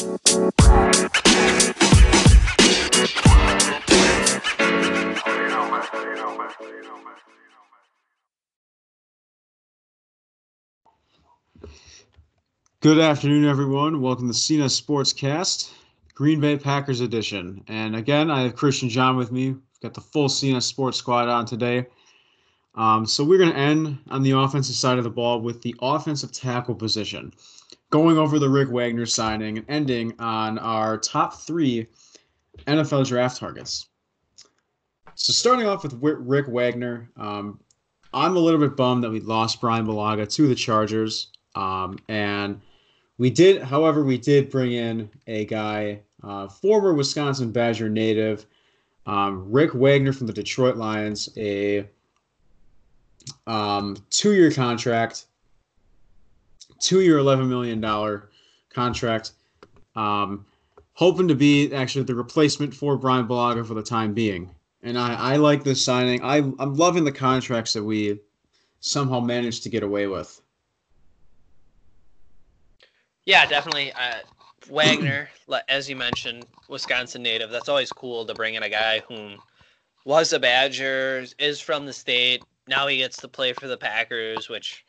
Good afternoon, everyone. Welcome to C&S Sportscast, Green Bay Packers edition. And again, I have Christian John with me. We've got the full C&S Sports squad on today. Um, so we're going to end on the offensive side of the ball with the offensive tackle position, going over the Rick Wagner signing and ending on our top three NFL draft targets. So starting off with Rick Wagner, um, I'm a little bit bummed that we lost Brian Bulaga to the Chargers. Um, and we did, however, we did bring in a guy, uh, former Wisconsin Badger native, um, Rick Wagner from the Detroit Lions, a um, two-year contract, two-year, eleven million dollar contract. Um, hoping to be actually the replacement for Brian Bulaga for the time being. And I, I like this signing. I, I'm loving the contracts that we somehow managed to get away with. Yeah, definitely. Uh, Wagner, as you mentioned, Wisconsin native. That's always cool to bring in a guy who was a Badger, is from the state. Now he gets to play for the Packers, which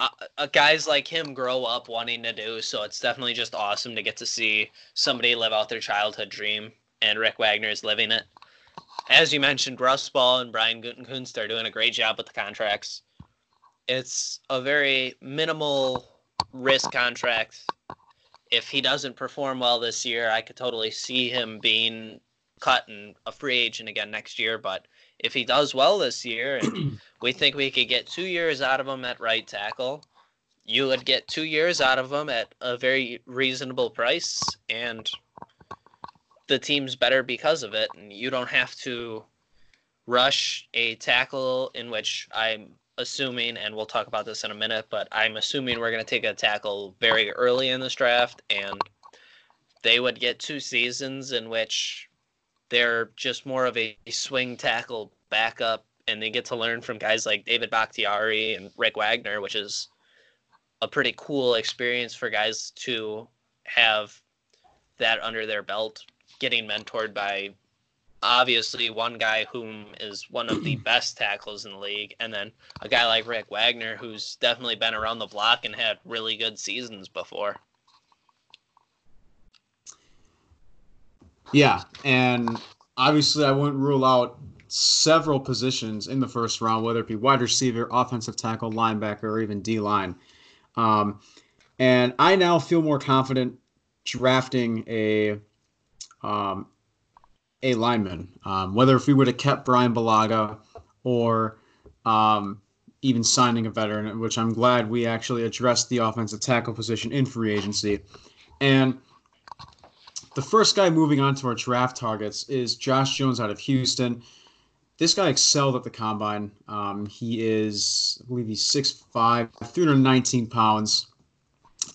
uh, uh, guys like him grow up wanting to do. So it's definitely just awesome to get to see somebody live out their childhood dream. And Rick Wagner is living it. As you mentioned, Russ Ball and Brian Gutekunst are doing a great job with the contracts. It's a very minimal risk contract. If he doesn't perform well this year, I could totally see him being cut and a free agent again next year. But if he does well this year, and we think we could get two years out of him at right tackle, you would get two years out of him at a very reasonable price, and the team's better because of it. And you don't have to rush a tackle in which I'm assuming, and we'll talk about this in a minute, but I'm assuming we're going to take a tackle very early in this draft, and they would get two seasons in which they're just more of a swing tackle backup, and they get to learn from guys like David Bakhtiari and Rick Wagner, which is a pretty cool experience for guys to have that under their belt, getting mentored by obviously one guy whom is one of the best tackles in the league, and then a guy like Rick Wagner who's definitely been around the block and had really good seasons before. Yeah, and obviously I wouldn't rule out several positions in the first round, whether it be wide receiver, offensive tackle, linebacker, or even D line. Um, and I now feel more confident drafting a um, a lineman. Um, whether if we would have kept Brian Bulaga or um, even signing a veteran, which I'm glad we actually addressed the offensive tackle position in free agency. And the first guy moving on to our draft targets is Josh Jones out of Houston. This guy excelled at the combine. Um, he is, I believe he's 6'5, 319 pounds.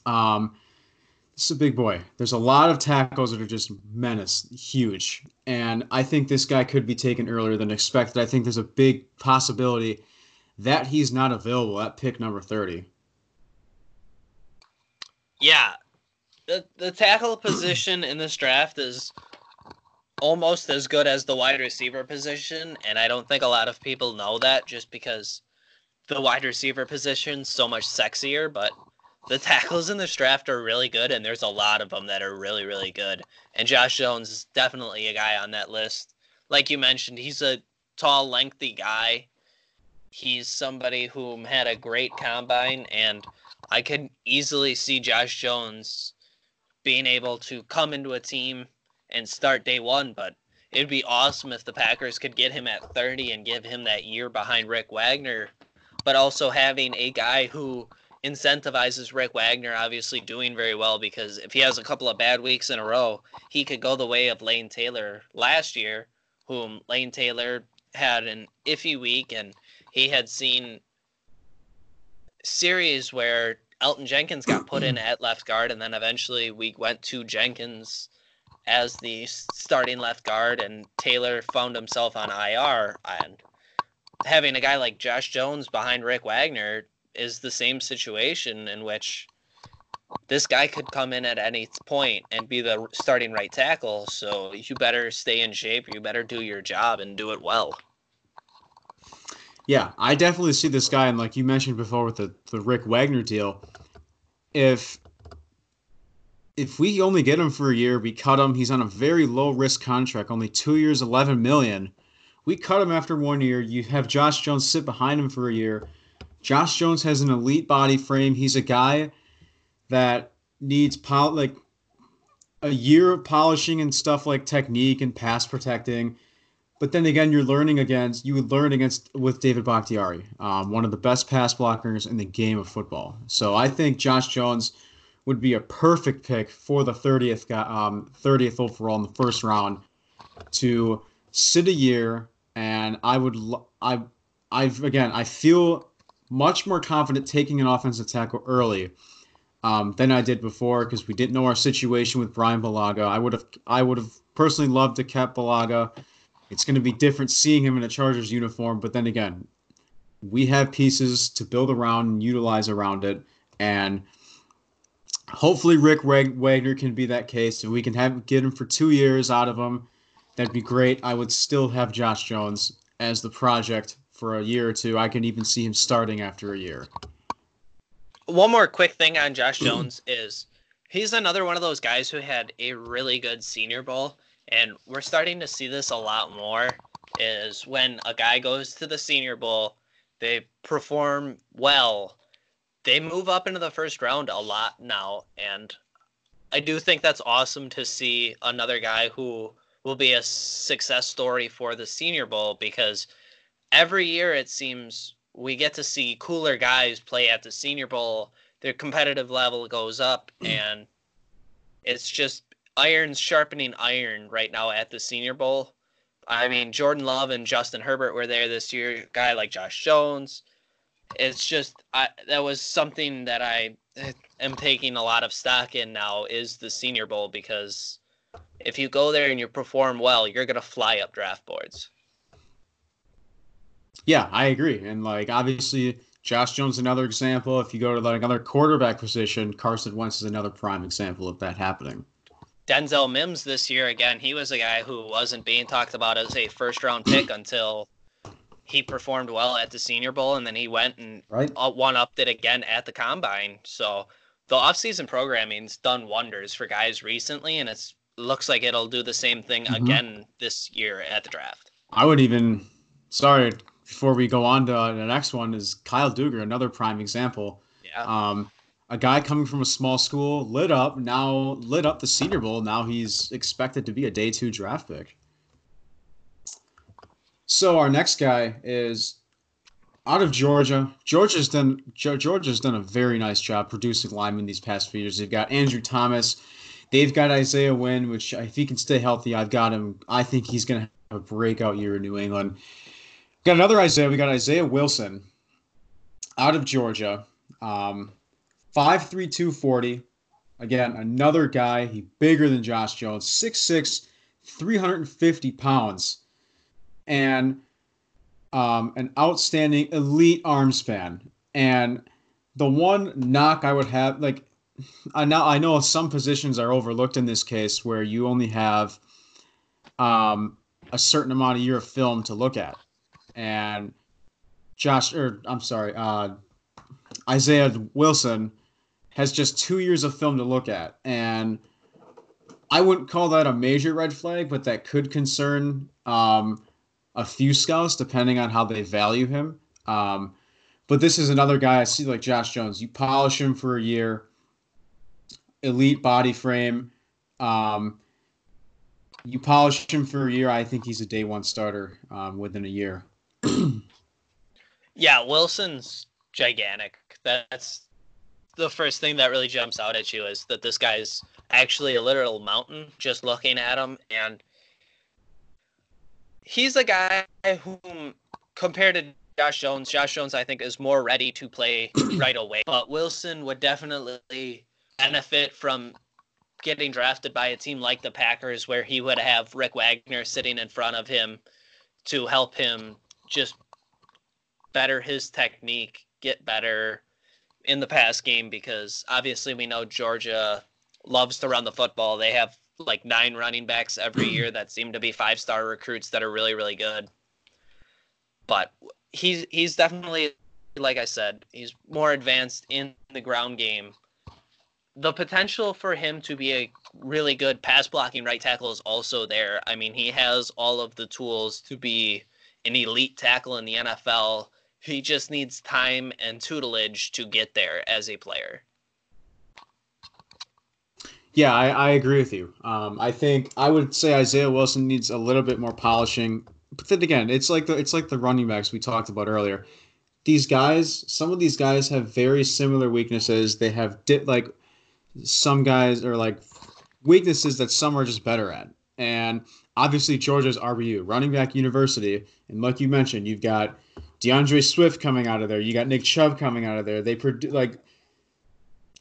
Um, this is a big boy. There's a lot of tackles that are just menace, huge. And I think this guy could be taken earlier than expected. I think there's a big possibility that he's not available at pick number 30. Yeah. The, the tackle position in this draft is almost as good as the wide receiver position. And I don't think a lot of people know that just because the wide receiver position so much sexier. But the tackles in this draft are really good, and there's a lot of them that are really, really good. And Josh Jones is definitely a guy on that list. Like you mentioned, he's a tall, lengthy guy. He's somebody who had a great combine, and I could easily see Josh Jones being able to come into a team and start day one. But it'd be awesome if the Packers could get him at 30 and give him that year behind Rick Wagner, but also having a guy who incentivizes Rick Wagner obviously doing very well because if he has a couple of bad weeks in a row, he could go the way of Lane Taylor last year, whom Lane Taylor had an iffy week and he had seen series where Elgton Jenkins got put in at left guard and then eventually we went to Jenkins as the starting left guard and Taylor found himself on IR and having a guy like Josh Jones behind Rick Wagner is the same situation in which this guy could come in at any point and be the starting right tackle. So you better stay in shape. You better do your job and do it well. Yeah, I definitely see this guy, and like you mentioned before with the, the Rick Wagner deal, if if we only get him for a year, we cut him. He's on a very low risk contract, only two years, eleven million. We cut him after one year. You have Josh Jones sit behind him for a year. Josh Jones has an elite body frame. He's a guy that needs pol- like a year of polishing and stuff like technique and pass protecting. But then again, you're learning against you would learn against with David Bakhtiari, um, one of the best pass blockers in the game of football. So I think Josh Jones would be a perfect pick for the 30th um, 30th overall in the first round to sit a year. And I would I I've again I feel much more confident taking an offensive tackle early um, than I did before because we didn't know our situation with Brian Bulaga. I would have I would have personally loved to kept Bulaga it's going to be different seeing him in a Chargers uniform, but then again, we have pieces to build around and utilize around it, and hopefully Rick Wagner can be that case, and we can have get him for two years out of him. That'd be great. I would still have Josh Jones as the project for a year or two. I can even see him starting after a year. One more quick thing on Josh Jones is he's another one of those guys who had a really good Senior Bowl and we're starting to see this a lot more is when a guy goes to the senior bowl they perform well. They move up into the first round a lot now and i do think that's awesome to see another guy who will be a success story for the senior bowl because every year it seems we get to see cooler guys play at the senior bowl. Their competitive level goes up mm. and it's just iron's sharpening iron right now at the Senior Bowl. I mean, Jordan Love and Justin Herbert were there this year. Guy like Josh Jones. It's just I, that was something that I eh, am taking a lot of stock in now is the Senior Bowl because if you go there and you perform well, you're gonna fly up draft boards. Yeah, I agree, and like obviously Josh Jones another example. If you go to like another quarterback position, Carson Wentz is another prime example of that happening. Denzel Mims this year again, he was a guy who wasn't being talked about as a first round pick until he performed well at the Senior Bowl, and then he went and right. one upped it again at the combine. So the offseason programming's done wonders for guys recently, and it looks like it'll do the same thing mm-hmm. again this year at the draft. I would even, sorry, before we go on to the next one, is Kyle Dugger, another prime example. Yeah. Um, a guy coming from a small school lit up now lit up the Senior Bowl. Now he's expected to be a day two draft pick. So our next guy is out of Georgia. Georgia's done Georgia's done a very nice job producing linemen these past few years. They've got Andrew Thomas. They've got Isaiah Wynn, which if he can stay healthy, I've got him. I think he's going to have a breakout year in New England. Got another Isaiah. We got Isaiah Wilson out of Georgia. Um, Five three two forty. Again, another guy. He bigger than Josh Jones. 6'6", 350 pounds. And um, an outstanding elite arm span. And the one knock I would have, like, I now I know some positions are overlooked in this case where you only have um, a certain amount of year of film to look at, and Josh, or I'm sorry, uh, Isaiah Wilson has just two years of film to look at. And I wouldn't call that a major red flag, but that could concern um, a few scouts depending on how they value him. Um, but this is another guy I see like Josh Jones. You polish him for a year, elite body frame. Um, you polish him for a year. I think he's a day one starter um, within a year. yeah, Wilson's gigantic. That's the first thing that really jumps out at you is that this guy's actually a literal mountain just looking at him and he's a guy whom compared to Josh Jones, Josh Jones I think is more ready to play right away. But Wilson would definitely benefit from getting drafted by a team like the Packers where he would have Rick Wagner sitting in front of him to help him just better his technique, get better in the pass game because obviously we know Georgia loves to run the football. They have like nine running backs every year that seem to be five star recruits that are really really good. But he's he's definitely like I said, he's more advanced in the ground game. The potential for him to be a really good pass blocking right tackle is also there. I mean, he has all of the tools to be an elite tackle in the NFL. He just needs time and tutelage to get there as a player. Yeah, I, I agree with you. Um, I think I would say Isaiah Wilson needs a little bit more polishing. But then again, it's like the it's like the running backs we talked about earlier. These guys, some of these guys have very similar weaknesses. They have di- like some guys are like weaknesses that some are just better at. And obviously Georgia's RBU, running back university, and like you mentioned, you've got D'Andre Swift coming out of there. You got Nick Chubb coming out of there. They produce like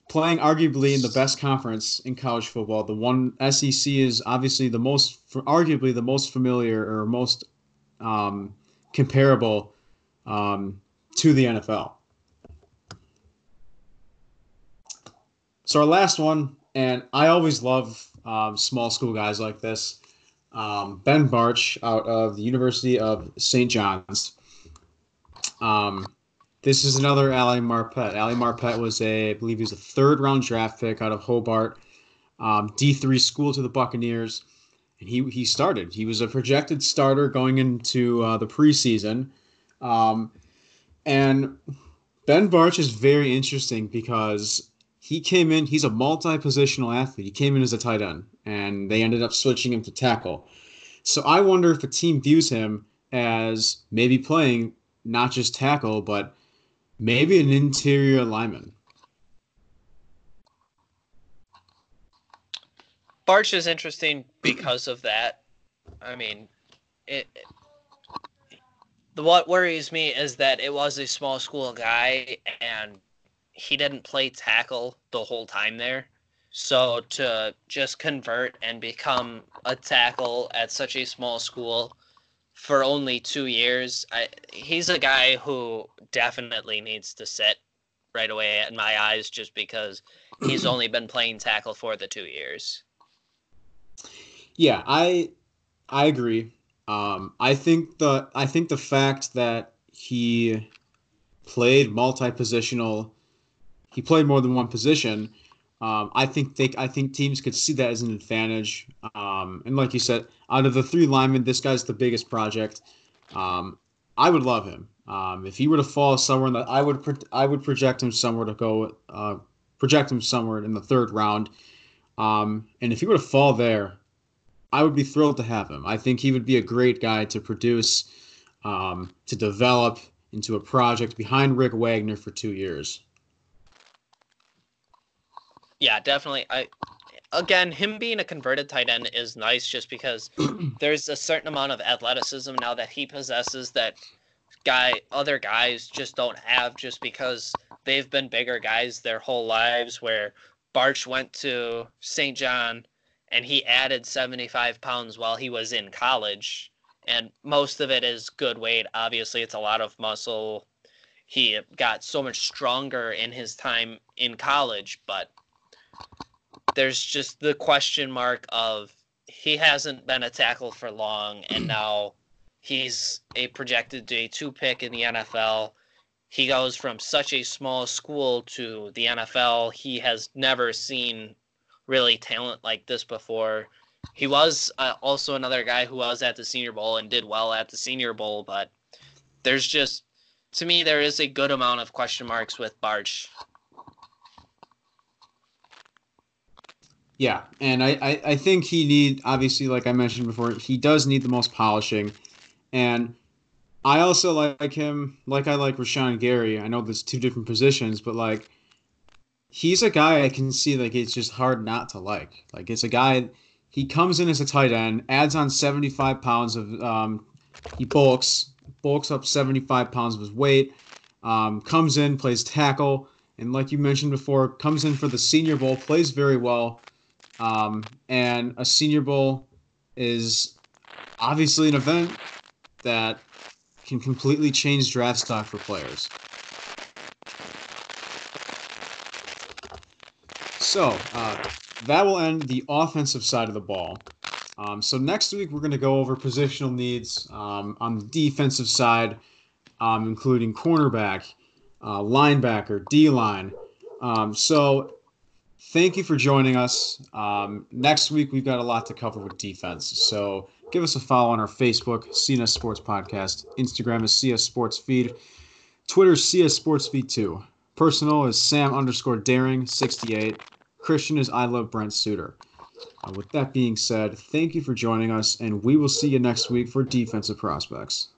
playing arguably in the best conference in college football. The one SEC is obviously the most, arguably the most familiar or most um, comparable um, to the NFL. So our last one, and I always love um, small school guys like this. Um, ben Bartch out of the University of St. John's. Um, this is another Ali Marpet. Ali Marpet was a, I believe he was a third round draft pick out of Hobart, um, D3 school to the Buccaneers. And he, he started. He was a projected starter going into uh, the preseason. Um, and Ben Bartch is very interesting because he came in, he's a multi positional athlete. He came in as a tight end, and they ended up switching him to tackle. So I wonder if the team views him as maybe playing not just tackle, but Maybe an interior lineman. Bartch is interesting because of that. I mean, it, the what worries me is that it was a small school guy and he didn't play tackle the whole time there. So to just convert and become a tackle at such a small school for only two years. I, he's a guy who definitely needs to sit right away in my eyes just because he's only been playing tackle for the two years. Yeah, I I agree. Um, I think the I think the fact that he played multi-positional, he played more than one position. Um, I think they, I think teams could see that as an advantage. Um, and like you said, out of the three linemen, this guy's the biggest project. Um, I would love him. Um, if he were to fall somewhere in the, I would pro- I would project him somewhere to go, uh, project him somewhere in the third round. Um, and if he were to fall there, I would be thrilled to have him. I think he would be a great guy to produce, um, to develop into a project behind Rick Wagner for two years. Yeah, definitely. I again, him being a converted tight end is nice just because there's a certain amount of athleticism now that he possesses that guy other guys just don't have just because they've been bigger guys their whole lives where Bartch went to St. John and he added 75 pounds while he was in college and most of it is good weight obviously it's a lot of muscle he got so much stronger in his time in college but there's just the question mark of he hasn't been a tackle for long, and now he's a projected day two pick in the NFL. He goes from such a small school to the NFL. He has never seen really talent like this before. He was uh, also another guy who was at the Senior Bowl and did well at the Senior Bowl, but there's just to me there is a good amount of question marks with Bartch Yeah, and I, I, I think he need obviously like I mentioned before, he does need the most polishing, and I also like him like I like Rashan Gary. I know there's two different positions, but like he's a guy I can see like it's just hard not to like. Like it's a guy he comes in as a tight end, adds on 75 pounds of um, he bulks bulks up 75 pounds of his weight, um, comes in plays tackle, and like you mentioned before, comes in for the Senior Bowl, plays very well um, and a Senior Bowl is obviously an event that can completely change draft stock for players. So uh, that will end the offensive side of the ball. Um, so next week we're going to go over positional needs um, on the defensive side, um, including cornerback, uh, linebacker, D line. Um, so thank you for joining us. Um, next week we've got a lot to cover with defense. So give us a follow on our Facebook, CNS Sports Podcast. Instagram is CS Sports Feed. Twitter is CS Sports Feed 2. Personal is Sam underscore Daring 68. Christian is I love Brent Suter. Uh, with that being said, thank you for joining us, and we will see you next week for defensive prospects.